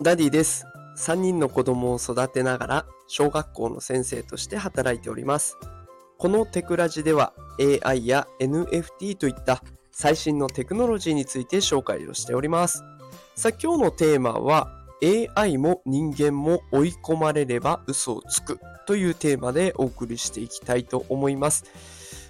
ダディです。3人の子供を育てながら小学校の先生として働いております。このテクラジでは AI や NFT といった最新のテクノロジーについて紹介をしております。さあ今日のテーマは AI も人間も追い込まれれば嘘をつくというテーマでお送りしていきたいと思います。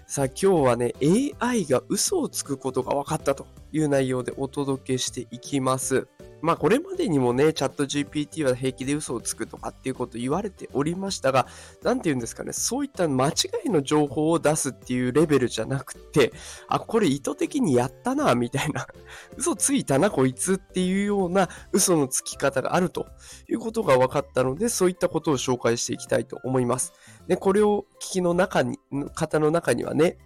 さあ今日はね AI が嘘をつくことが分かったという内容でお届けしていきます。まあこれまでにもね、チャット GPT は平気で嘘をつくとかっていうこと言われておりましたが、なんて言うんですかね、そういった間違いの情報を出すっていうレベルじゃなくて、あ、これ意図的にやったな、みたいな、嘘ついたな、こいつっていうような嘘のつき方があるということが分かったので、そういったことを紹介していきたいと思います。で、これを聞きの中に、方の中にはね、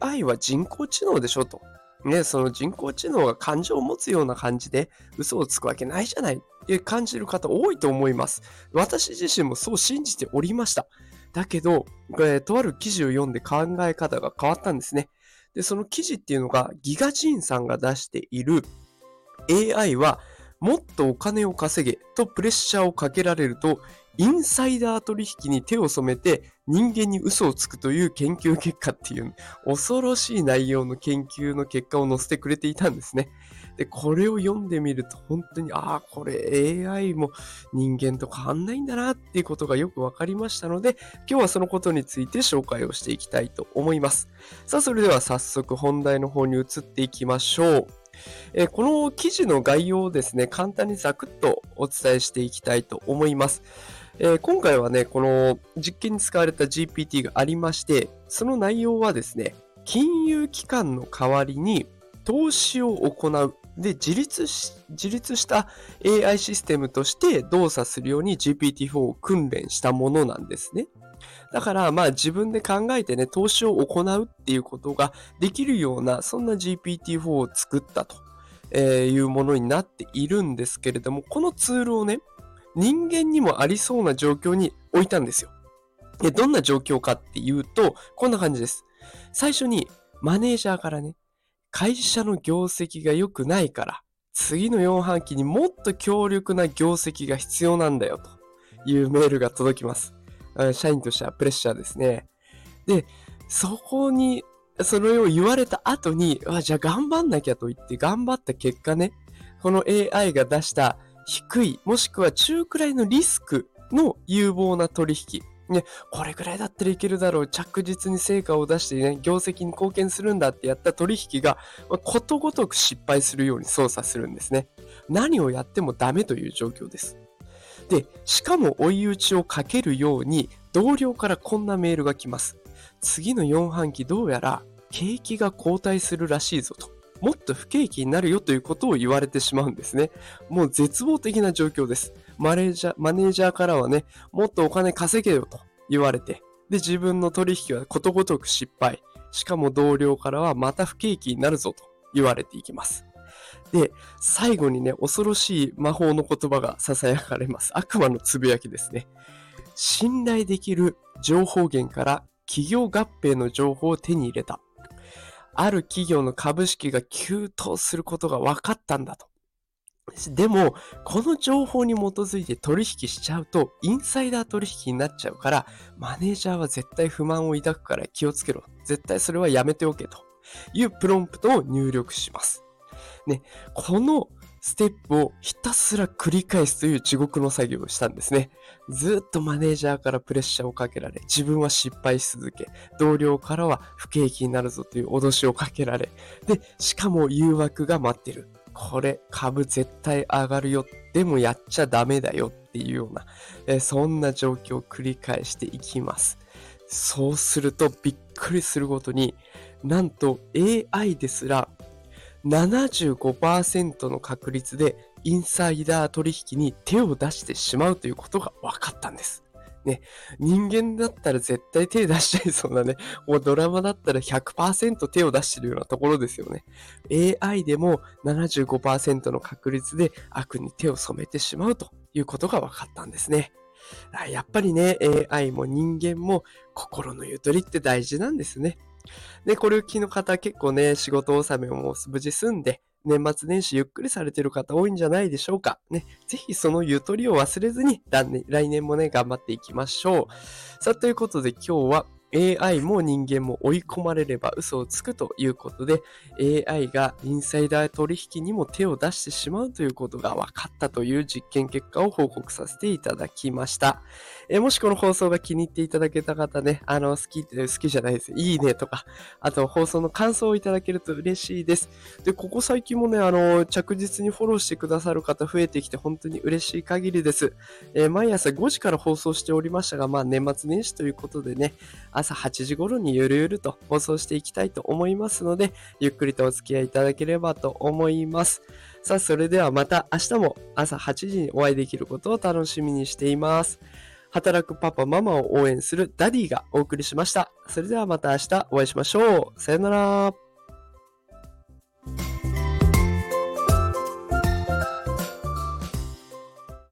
AI は人工知能でしょと。ね、その人工知能が感情を持つような感じで嘘をつくわけないじゃないって感じる方多いと思います。私自身もそう信じておりました。だけど、これ、とある記事を読んで考え方が変わったんですね。で、その記事っていうのがギガジンさんが出している AI はもっとお金を稼げとプレッシャーをかけられるとインサイダー取引に手を染めて人間に嘘をつくという研究結果っていう恐ろしい内容の研究の結果を載せてくれていたんですね。で、これを読んでみると本当に、ああ、これ AI も人間と変わんないんだなっていうことがよくわかりましたので、今日はそのことについて紹介をしていきたいと思います。さあ、それでは早速本題の方に移っていきましょう。えーこの記事の概要をですね、簡単にザクッとお伝えしていきたいと思います。えー今回はね、この実験に使われた GPT がありまして、その内容はですね、金融機関の代わりに投資を行う。で、自立し、自立した AI システムとして動作するように GPT-4 を訓練したものなんですね。だから、まあ自分で考えてね、投資を行うっていうことができるような、そんな GPT-4 を作ったとえいうものになっているんですけれども、このツールをね、人間にもありそうな状況に置いたんですよ。で、どんな状況かっていうと、こんな感じです。最初にマネージャーからね、会社の業績が良くないから、次の4半期にもっと強力な業績が必要なんだよというメールが届きます。社員としてはプレッシャーですね。で、そこに、それを言われた後に、あじゃあ頑張んなきゃと言って頑張った結果ね、この AI が出した低い、もしくは中くらいのリスクの有望な取引。ね、これぐらいだったらいけるだろう。着実に成果を出してね、業績に貢献するんだってやった取引が、ことごとく失敗するように操作するんですね。何をやってもダメという状況です。で、しかも追い打ちをかけるように、同僚からこんなメールが来ます。次の4半期どうやら景気が後退するらしいぞと。もっと不景気になるよということを言われてしまうんですね。もう絶望的な状況です。マネージャー、マネージャーからはね、もっとお金稼げよと言われて、で、自分の取引はことごとく失敗。しかも同僚からはまた不景気になるぞと言われていきます。で、最後にね、恐ろしい魔法の言葉が囁かれます。悪魔のつぶやきですね。信頼できる情報源から企業合併の情報を手に入れた。ある企業の株式が急騰することが分かったんだと。でも、この情報に基づいて取引しちゃうと、インサイダー取引になっちゃうから、マネージャーは絶対不満を抱くから気をつけろ。絶対それはやめておけというプロンプトを入力します。ね、このステップをひたすら繰り返すという地獄の作業をしたんですね。ずっとマネージャーからプレッシャーをかけられ、自分は失敗し続け、同僚からは不景気になるぞという脅しをかけられ、で、しかも誘惑が待ってる。これ、株絶対上がるよ。でもやっちゃダメだよっていうような、えそんな状況を繰り返していきます。そうするとびっくりするごとに、なんと AI ですら75%の確率でインサイダー取引に手を出してしまうということが分かったんです。ね、人間だったら絶対手出しちゃいそうなね、もうドラマだったら100%手を出してるようなところですよね。AI でも75%の確率で悪に手を染めてしまうということが分かったんですね。やっぱりね、AI も人間も心のゆとりって大事なんですね。で、これを聞の方結構ね、仕事納めも無事済んで、年末年始ゆっくりされてる方多いんじゃないでしょうか。ね、ぜひそのゆとりを忘れずに、来年もね、頑張っていきましょう。さあ、ということで今日は AI も人間も追い込まれれば嘘をつくということで AI がインサイダー取引にも手を出してしまうということが分かったという実験結果を報告させていただきました。えもしこの放送が気に入っていただけた方ね、あの、好きって、好きじゃないです。いいねとか、あと放送の感想をいただけると嬉しいです。で、ここ最近もね、あの、着実にフォローしてくださる方増えてきて本当に嬉しい限りです。えー、毎朝5時から放送しておりましたが、まあ年末年始ということでね、朝8時頃にゆるゆると放送していきたいと思いますので、ゆっくりとお付き合いいただければと思います。さあ、それではまた明日も朝8時にお会いできることを楽しみにしています。働くパパママを応援するダディがお送りしました。それではまた明日お会いしましょう。さよなら。